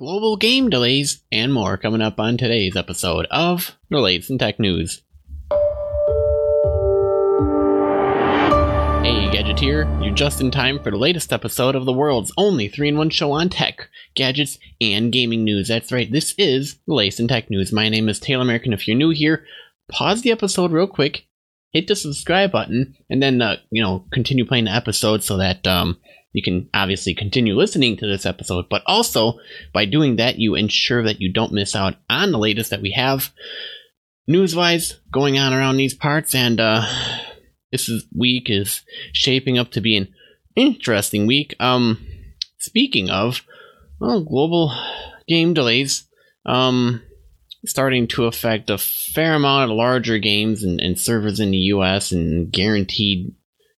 global game delays, and more coming up on today's episode of the Latest in Tech News. Hey, Gadgeteer, you're just in time for the latest episode of the world's only 3 in 1 show on tech, gadgets, and gaming news. That's right, this is the Latest in Tech News. My name is Taylor Merrick. If you're new here, pause the episode real quick, hit the subscribe button, and then, uh, you know, continue playing the episode so that, um, you can obviously continue listening to this episode, but also by doing that, you ensure that you don't miss out on the latest that we have news wise going on around these parts. And uh, this is, week is shaping up to be an interesting week. Um, speaking of, well, global game delays, um, starting to affect a fair amount of larger games and, and servers in the US and guaranteed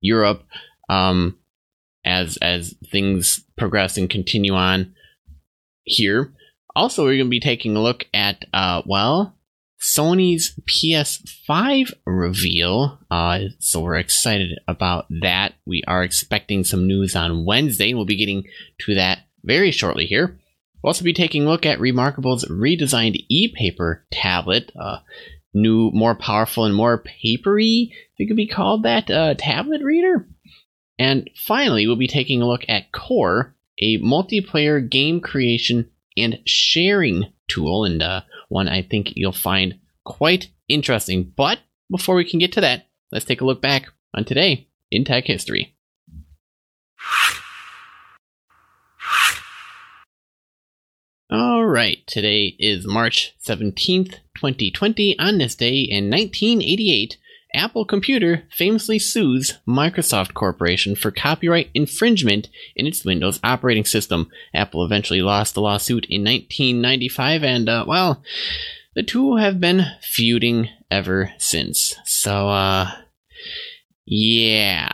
Europe. Um, as as things progress and continue on here. Also, we're going to be taking a look at uh, well, Sony's PS5 reveal. Uh, so we're excited about that. We are expecting some news on Wednesday. We'll be getting to that very shortly here. We'll also be taking a look at Remarkable's redesigned e-paper tablet. Uh, new, more powerful, and more papery, if it could be called that, uh, tablet reader. And finally, we'll be taking a look at Core, a multiplayer game creation and sharing tool, and uh, one I think you'll find quite interesting. But before we can get to that, let's take a look back on today in tech history. All right, today is March 17th, 2020. On this day in 1988, Apple Computer famously sues Microsoft Corporation for copyright infringement in its Windows operating system. Apple eventually lost the lawsuit in 1995, and, uh, well, the two have been feuding ever since. So, uh, yeah.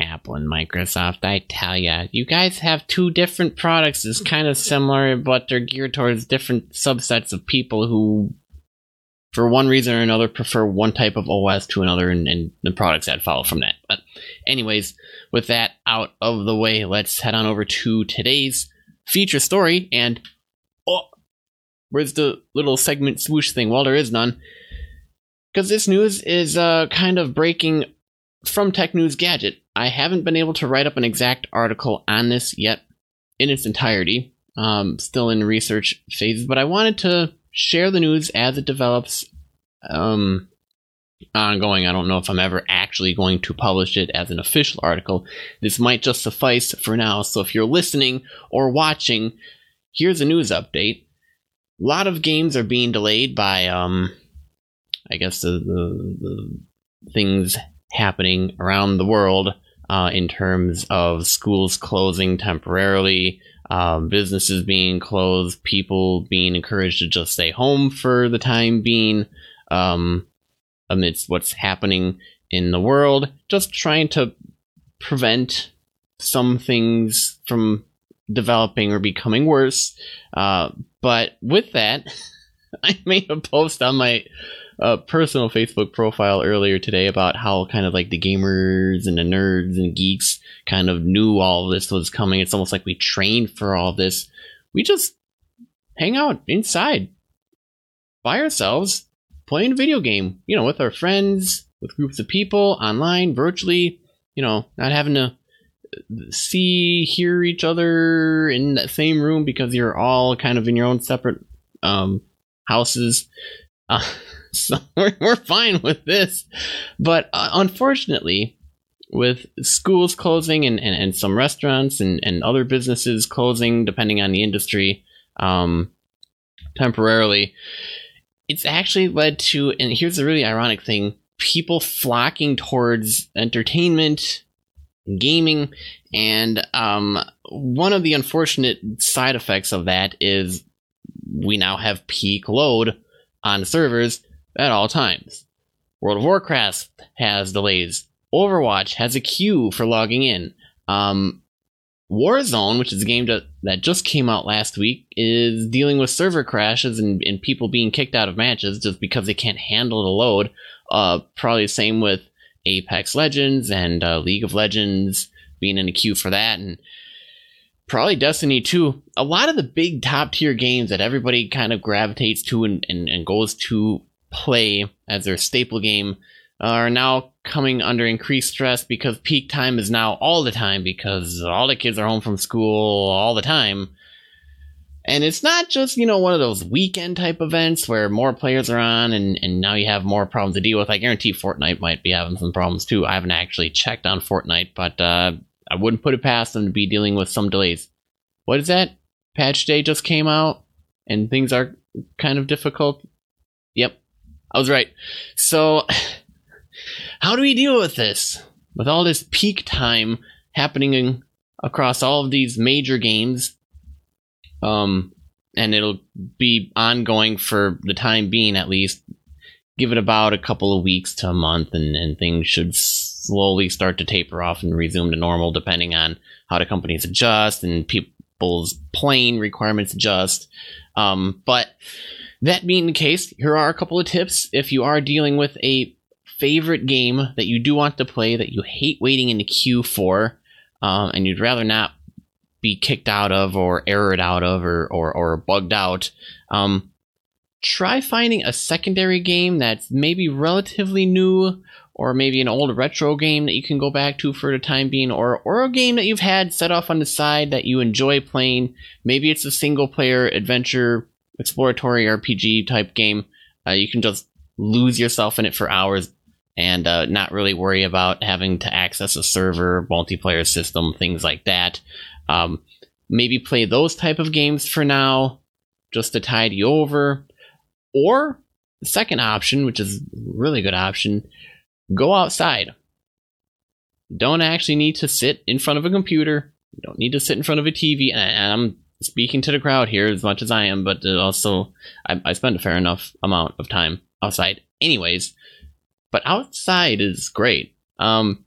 Apple and Microsoft, I tell ya, you guys have two different products. It's kind of similar, but they're geared towards different subsets of people who for one reason or another prefer one type of OS to another and, and, the products that follow from that. But anyways, with that out of the way, let's head on over to today's feature story and oh where's the little segment swoosh thing? Well there is none. Because this news is uh, kind of breaking from Tech News Gadget. I haven't been able to write up an exact article on this yet in its entirety. Um, still in research phases, but I wanted to share the news as it develops um, ongoing. I don't know if I'm ever actually going to publish it as an official article. This might just suffice for now. So if you're listening or watching, here's a news update. A lot of games are being delayed by, um, I guess, the, the, the things happening around the world uh, in terms of schools closing temporarily, um, businesses being closed, people being encouraged to just stay home for the time being, um, amidst what's happening in the world, just trying to prevent some things from developing or becoming worse. Uh, but with that, I made a post on my uh, personal Facebook profile earlier today about how kind of like the gamers and the nerds and geeks kind of knew all this was coming. It's almost like we trained for all this. We just hang out inside by ourselves, playing a video game, you know, with our friends, with groups of people, online, virtually, you know, not having to see, hear each other in that same room because you're all kind of in your own separate um, houses. Uh, so we're, we're fine with this. But uh, unfortunately, with schools closing and, and, and some restaurants and, and other businesses closing, depending on the industry, um, temporarily, it's actually led to, and here's the really ironic thing people flocking towards entertainment, gaming, and um, one of the unfortunate side effects of that is we now have peak load on servers at all times. World of Warcraft has delays. Overwatch has a queue for logging in. Um, Warzone, which is a game that, just came out last week, is dealing with server crashes and, and people being kicked out of matches just because they can't handle the load. Uh, probably the same with Apex Legends and uh, League of Legends being in a queue for that. And probably Destiny 2. A lot of the big top tier games that everybody kind of gravitates to and, and, and goes to play as their staple game are now coming under increased stress because peak time is now all the time because all the kids are home from school all the time. And it's not just, you know, one of those weekend type events where more players are on and, and now you have more problems to deal with. I guarantee Fortnite might be having some problems too. I haven't actually checked on Fortnite, but uh, I wouldn't put it past them to be dealing with some delays. What is that? Patch day just came out and things are kind of difficult. Yep, I was right. So, how do we deal with this? With all this peak time happening in, across all of these major games, um, and it'll be ongoing for the time being at least. Give it about a couple of weeks to a month, and, and things should slowly start to taper off and resume to normal, depending on how the companies adjust and people's playing requirements adjust. Um, but that being the case, here are a couple of tips if you are dealing with a favorite game that you do want to play that you hate waiting in the queue for, um, and you'd rather not be kicked out of or errored out of or, or, or bugged out, um, try finding a secondary game that's maybe relatively new or maybe an old retro game that you can go back to for the time being or or a game that you've had set off on the side that you enjoy playing. Maybe it's a single player adventure exploratory rpg type game. Uh, you can just lose yourself in it for hours and uh, not really worry about having to access a server multiplayer system things like that. Um, maybe play those type of games for now, just to tide you over. Or the second option, which is a really good option, go outside. Don't actually need to sit in front of a computer. You don't need to sit in front of a TV. And I'm speaking to the crowd here as much as I am, but also I, I spend a fair enough amount of time outside, anyways. But outside is great. Um,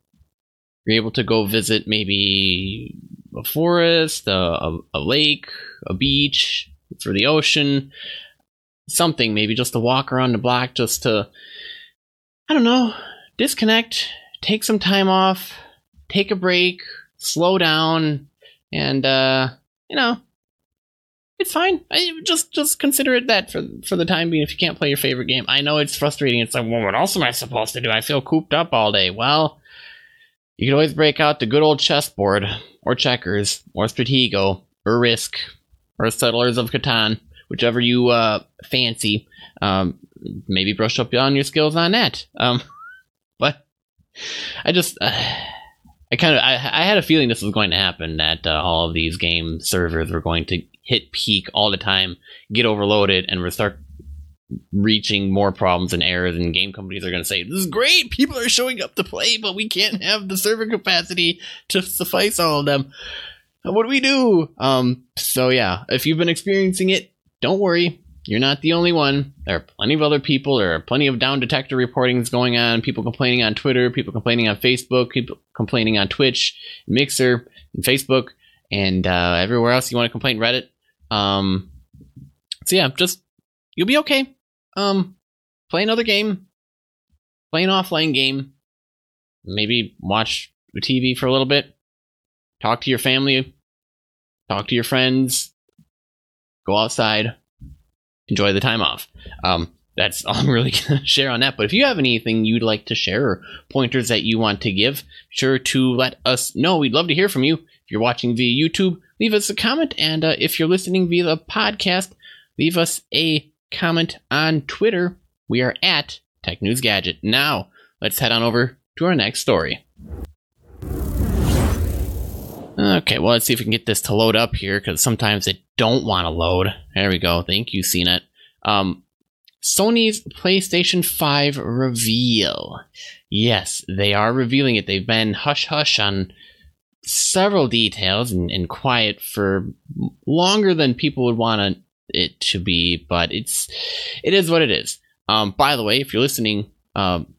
you're able to go visit maybe a forest, a, a, a lake, a beach, for the ocean, something maybe just to walk around the block, just to, I don't know, disconnect, take some time off, take a break, slow down, and uh, you know, it's fine. I, just just consider it that for for the time being. If you can't play your favorite game, I know it's frustrating. It's like, well, what else am I supposed to do? I feel cooped up all day. Well, you can always break out the good old chessboard, or checkers, or Stratego, or Risk, or Settlers of Catan, whichever you uh, fancy. Um, maybe brush up on your skills on that. Um, I just, uh, I kind of, I, I, had a feeling this was going to happen. That uh, all of these game servers were going to hit peak all the time, get overloaded, and we start reaching more problems and errors and game companies are going to say this is great! People are showing up to play but we can't have the server capacity to suffice all of them. What do we do? Um so yeah if you've been experiencing it don't worry you're not the only one. There are plenty of other people. There are plenty of down detector reportings going on people complaining on twitter people complaining on facebook people complaining on twitch mixer and facebook and uh, everywhere else you want to complain reddit. Um so yeah just you'll be okay. Um, play another game, play an offline game, maybe watch the TV for a little bit, talk to your family, talk to your friends, go outside, enjoy the time off. Um, that's all I'm really going to share on that. But if you have anything you'd like to share or pointers that you want to give, sure to let us know. We'd love to hear from you. If you're watching via YouTube, leave us a comment. And uh, if you're listening via the podcast, leave us a comment on Twitter. We are at Tech News Gadget. Now, let's head on over to our next story. Okay, well, let's see if we can get this to load up here because sometimes it don't want to load. There we go. Thank you, CNET. Um, Sony's PlayStation 5 reveal. Yes, they are revealing it. They've been hush hush on several details and, and quiet for longer than people would want it to be, but it's it is what it is. Um, by the way, if you're listening um,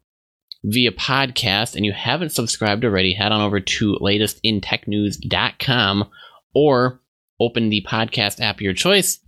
via podcast and you haven't subscribed already, head on over to latestintechnews.com or open the podcast app of your choice.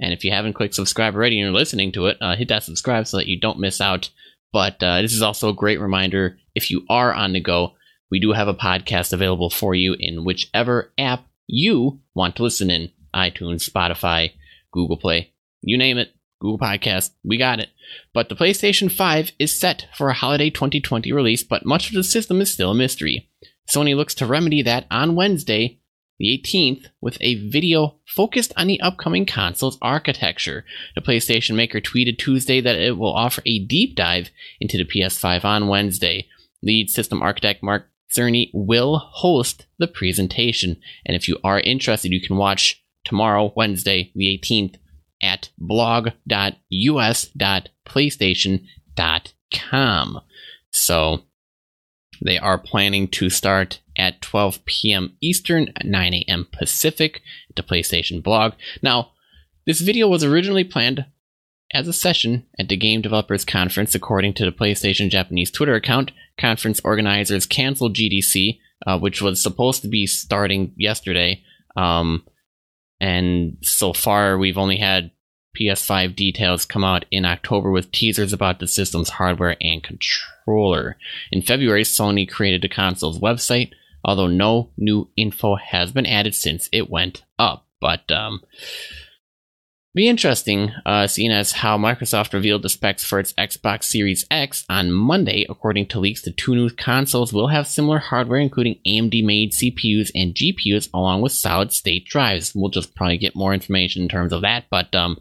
And if you haven't clicked subscribe already and you're listening to it, uh, hit that subscribe so that you don't miss out. But uh, this is also a great reminder if you are on the go, we do have a podcast available for you in whichever app you want to listen in iTunes, Spotify, Google Play, you name it, Google Podcast, we got it. But the PlayStation 5 is set for a holiday 2020 release, but much of the system is still a mystery. Sony looks to remedy that on Wednesday, the 18th, with a video focused on the upcoming console's architecture. The PlayStation maker tweeted Tuesday that it will offer a deep dive into the PS5 on Wednesday. Lead system architect Mark Cerny will host the presentation. And if you are interested, you can watch tomorrow, Wednesday, the 18th, at blog.us.playstation.com. So they are planning to start at 12 p.m. Eastern, 9 a.m. Pacific at the PlayStation blog. Now, this video was originally planned as a session at the Game Developers Conference, according to the PlayStation Japanese Twitter account. Conference organizers canceled GDC, uh, which was supposed to be starting yesterday. Um, and so far, we've only had PS5 details come out in October with teasers about the system's hardware and controller. In February, Sony created the console's website, although no new info has been added since it went up. But um, be interesting, uh, seeing as how Microsoft revealed the specs for its Xbox Series X on Monday. According to leaks, the two new consoles will have similar hardware, including AMD-made CPUs and GPUs, along with solid-state drives. We'll just probably get more information in terms of that, but um,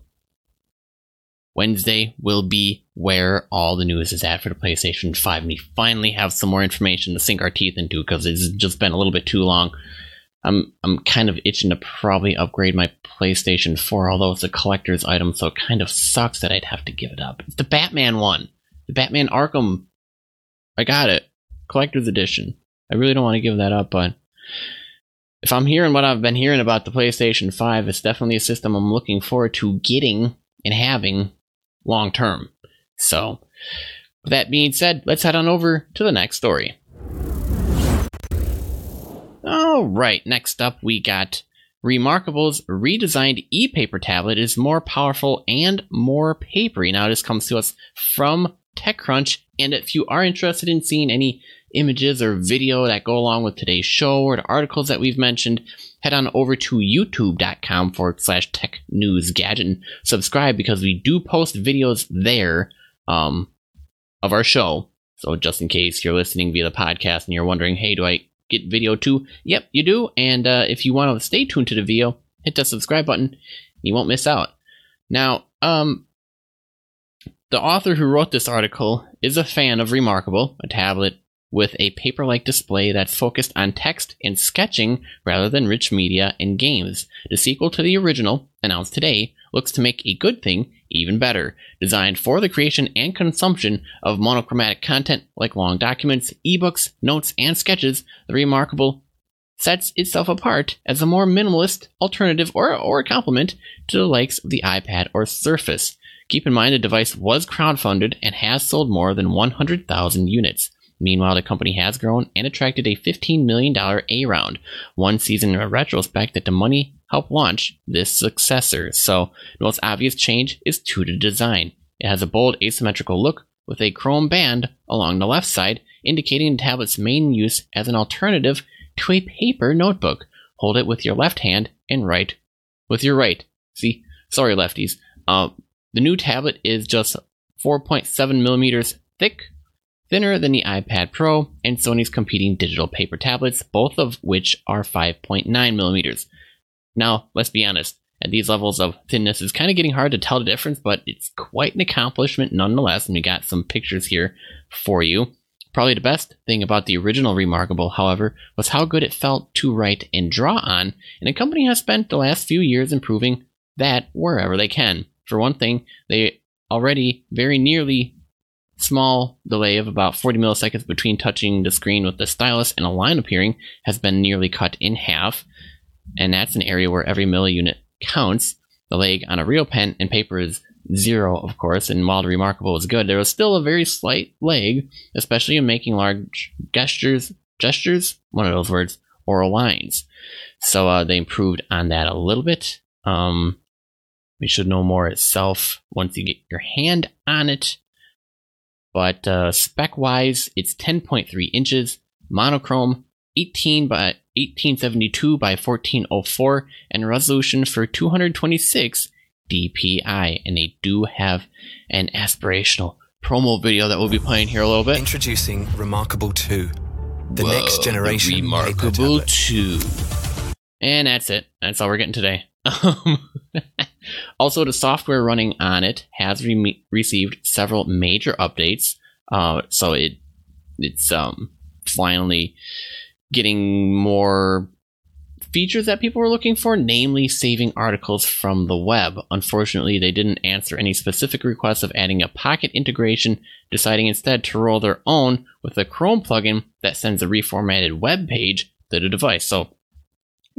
Wednesday will be where all the news is at for the PlayStation 5. And we finally have some more information to sink our teeth into because it's just been a little bit too long. I'm I'm kind of itching to probably upgrade my PlayStation 4, although it's a collector's item, so it kind of sucks that I'd have to give it up. It's the Batman one. The Batman Arkham. I got it. Collector's edition. I really don't want to give that up, but if I'm hearing what I've been hearing about the PlayStation 5, it's definitely a system I'm looking forward to getting and having long term. So, with that being said, let's head on over to the next story. All right, next up we got Remarkable's redesigned e-paper tablet is more powerful and more papery. Now this comes to us from TechCrunch, and if you are interested in seeing any images or video that go along with today's show or the articles that we've mentioned, head on over to youtube.com forward slash tech news gadget and subscribe because we do post videos there um, of our show. So just in case you're listening via the podcast and you're wondering, hey, do I get video too? Yep, you do. And uh, if you want to stay tuned to the video, hit the subscribe button. You won't miss out. Now, um, the author who wrote this article is a fan of Remarkable, a tablet with a paper like display that's focused on text and sketching rather than rich media and games. The sequel to the original, announced today, looks to make a good thing even better. Designed for the creation and consumption of monochromatic content like long documents, ebooks, notes, and sketches, the remarkable sets itself apart as a more minimalist alternative or, or complement to the likes of the iPad or Surface. Keep in mind the device was crowdfunded and has sold more than 100,000 units. Meanwhile, the company has grown and attracted a $15 million A round. One season in retrospect that the money helped launch this successor. So, the most obvious change is to the design. It has a bold asymmetrical look with a chrome band along the left side, indicating the tablet's main use as an alternative to a paper notebook. Hold it with your left hand and write with your right. See, sorry, lefties. Uh, the new tablet is just 4.7 millimeters thick thinner than the iPad Pro and Sony's competing digital paper tablets, both of which are 5.9 millimeters. Now, let's be honest, at these levels of thinness, it's kind of getting hard to tell the difference, but it's quite an accomplishment nonetheless, and we got some pictures here for you. Probably the best thing about the original Remarkable, however, was how good it felt to write and draw on, and the company has spent the last few years improving that wherever they can. For one thing, they already very nearly small delay of about 40 milliseconds between touching the screen with the stylus and a line appearing has been nearly cut in half, and that's an area where every milliunit counts. The lag on a real pen and paper is zero, of course, and while the remarkable is good, there was still a very slight lag, especially in making large gestures, gestures, one of those words, or lines. So uh, they improved on that a little bit. Um, we should know more itself once you get your hand on it. But uh, spec wise, it's 10.3 inches, monochrome, 18 by 1872 by 1404 and resolution for 226 DPI. And they do have an aspirational promo video that we'll be playing here a little bit. Introducing Remarkable 2, the Whoa, next generation Remarkable tablet. 2. And that's it. That's all we're getting today. Also, the software running on it has re- received several major updates. Uh, so it it's um finally getting more features that people were looking for, namely saving articles from the web. Unfortunately, they didn't answer any specific requests of adding a Pocket integration, deciding instead to roll their own with a Chrome plugin that sends a reformatted web page to the device. So,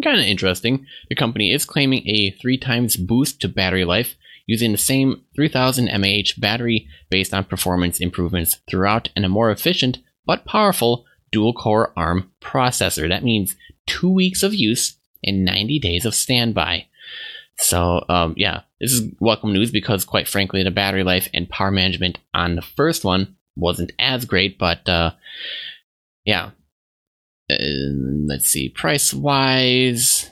kind of interesting. The company is claiming a three times boost to battery life using the same 3000 mAh battery based on performance improvements throughout and a more efficient but powerful dual core ARM processor. That means two weeks of use and 90 days of standby. So, um, yeah, this is welcome news because, quite frankly, the battery life and power management on the first one wasn't as great, but uh, yeah. Uh, let's see, price wise,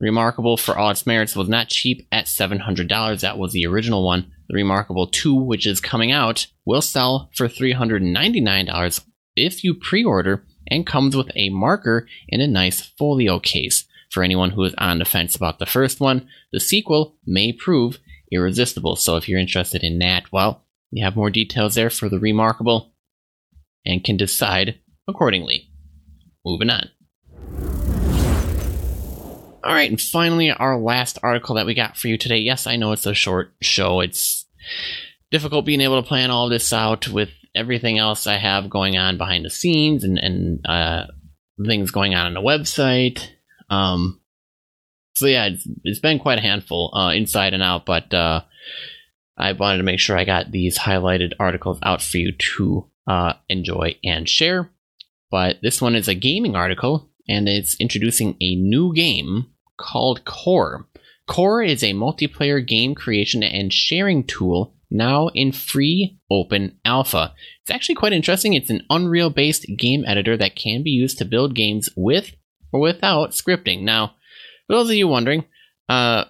Remarkable for all its merits was not cheap at $700. That was the original one. The Remarkable 2, which is coming out, will sell for $399 if you pre order and comes with a marker in a nice folio case. For anyone who is on the fence about the first one, the sequel may prove irresistible. So if you're interested in that, well, you have more details there for the Remarkable and can decide accordingly. Moving on. All right, and finally, our last article that we got for you today. Yes, I know it's a short show. It's difficult being able to plan all this out with everything else I have going on behind the scenes and, and uh, things going on on the website. Um, so yeah, it's, it's been quite a handful uh, inside and out, but uh, I wanted to make sure I got these highlighted articles out for you to uh, enjoy and share. But this one is a gaming article, and it's introducing a new game called Core. Core is a multiplayer game creation and sharing tool now in free open alpha. It's actually quite interesting. It's an Unreal based game editor that can be used to build games with or without scripting. Now, for those of you wondering, uh,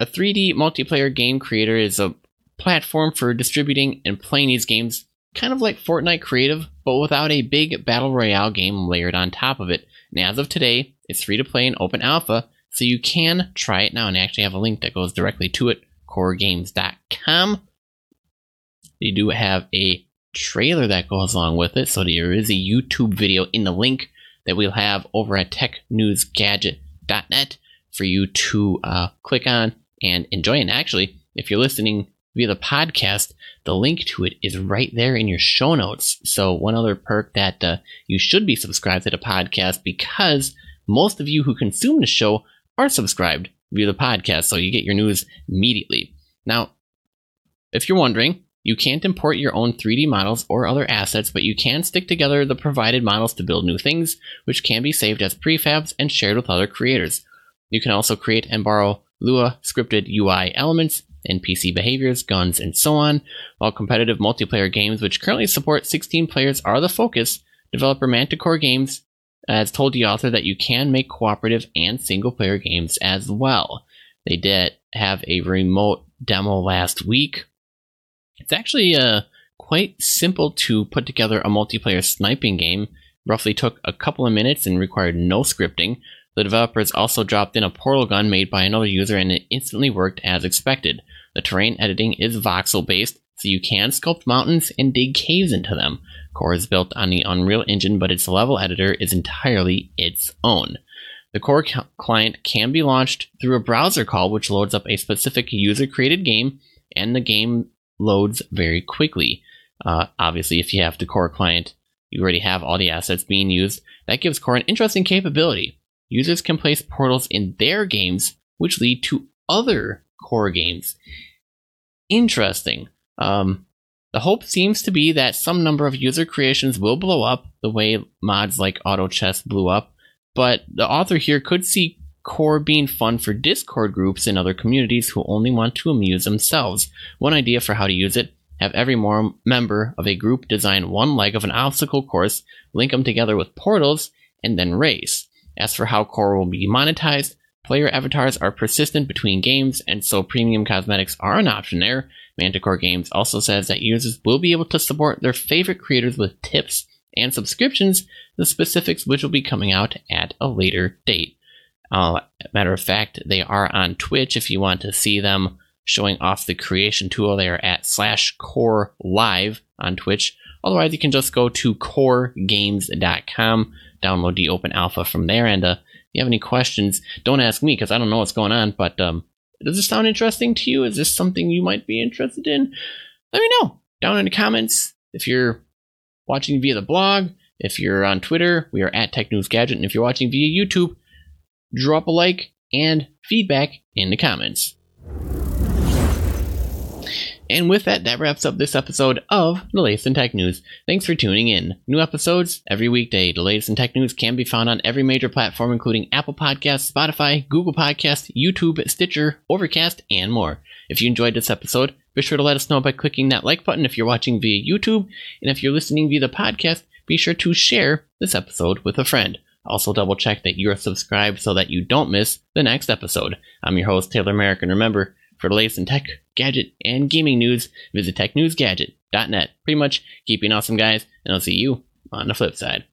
a 3D multiplayer game creator is a platform for distributing and playing these games kind of like Fortnite Creative, but without a big battle royale game layered on top of it. And as of today, it's free to play in open alpha, so you can try it now and I actually have a link that goes directly to it, coregames.com. They do have a trailer that goes along with it, so there is a YouTube video in the link that we'll have over at technewsgadget.net for you to uh, click on and enjoy. And actually, if you're listening via the podcast, the link to it is right there in your show notes. So, one other perk that uh, you should be subscribed to the podcast because most of you who consume the show are subscribed via the podcast, so you get your news immediately. Now, if you're wondering, you can't import your own 3D models or other assets, but you can stick together the provided models to build new things, which can be saved as prefabs and shared with other creators. You can also create and borrow Lua scripted UI elements, NPC behaviors, guns, and so on, while competitive multiplayer games, which currently support 16 players, are the focus. Developer Manticore Games has told the author that you can make cooperative and single player games as well. They did have a remote demo last week. It's actually uh, quite simple to put together a multiplayer sniping game. Roughly took a couple of minutes and required no scripting. The developers also dropped in a portal gun made by another user and it instantly worked as expected. The terrain editing is voxel based, so you can sculpt mountains and dig caves into them. Core is built on the Unreal Engine, but its level editor is entirely its own. The Core client can be launched through a browser call, which loads up a specific user created game, and the game loads very quickly. Uh, obviously, if you have the Core client, you already have all the assets being used. That gives Core an interesting capability. Users can place portals in their games, which lead to other Core games. Interesting. Um, the hope seems to be that some number of user creations will blow up the way mods like Auto Chess blew up, but the author here could see Core being fun for Discord groups and other communities who only want to amuse themselves. One idea for how to use it have every member of a group design one leg of an obstacle course, link them together with portals, and then race. As for how core will be monetized, player avatars are persistent between games, and so premium cosmetics are an option there. Manticore Games also says that users will be able to support their favorite creators with tips and subscriptions, the specifics which will be coming out at a later date. Uh, matter of fact, they are on Twitch if you want to see them showing off the creation tool. They are at slash core live on Twitch. Otherwise, you can just go to coregames.com, download the open alpha from there. And uh, if you have any questions, don't ask me because I don't know what's going on. But um, does this sound interesting to you? Is this something you might be interested in? Let me know down in the comments. If you're watching via the blog, if you're on Twitter, we are at Tech News Gadget. And if you're watching via YouTube, drop a like and feedback in the comments. And with that, that wraps up this episode of the latest in tech news. Thanks for tuning in. New episodes every weekday. The latest in tech news can be found on every major platform, including Apple Podcasts, Spotify, Google Podcasts, YouTube, Stitcher, Overcast, and more. If you enjoyed this episode, be sure to let us know by clicking that like button if you're watching via YouTube. And if you're listening via the podcast, be sure to share this episode with a friend. Also, double check that you are subscribed so that you don't miss the next episode. I'm your host, Taylor Merrick, and remember, for the latest in tech, gadget, and gaming news, visit technewsgadget.net. Pretty much keep keeping awesome, guys, and I'll see you on the flip side.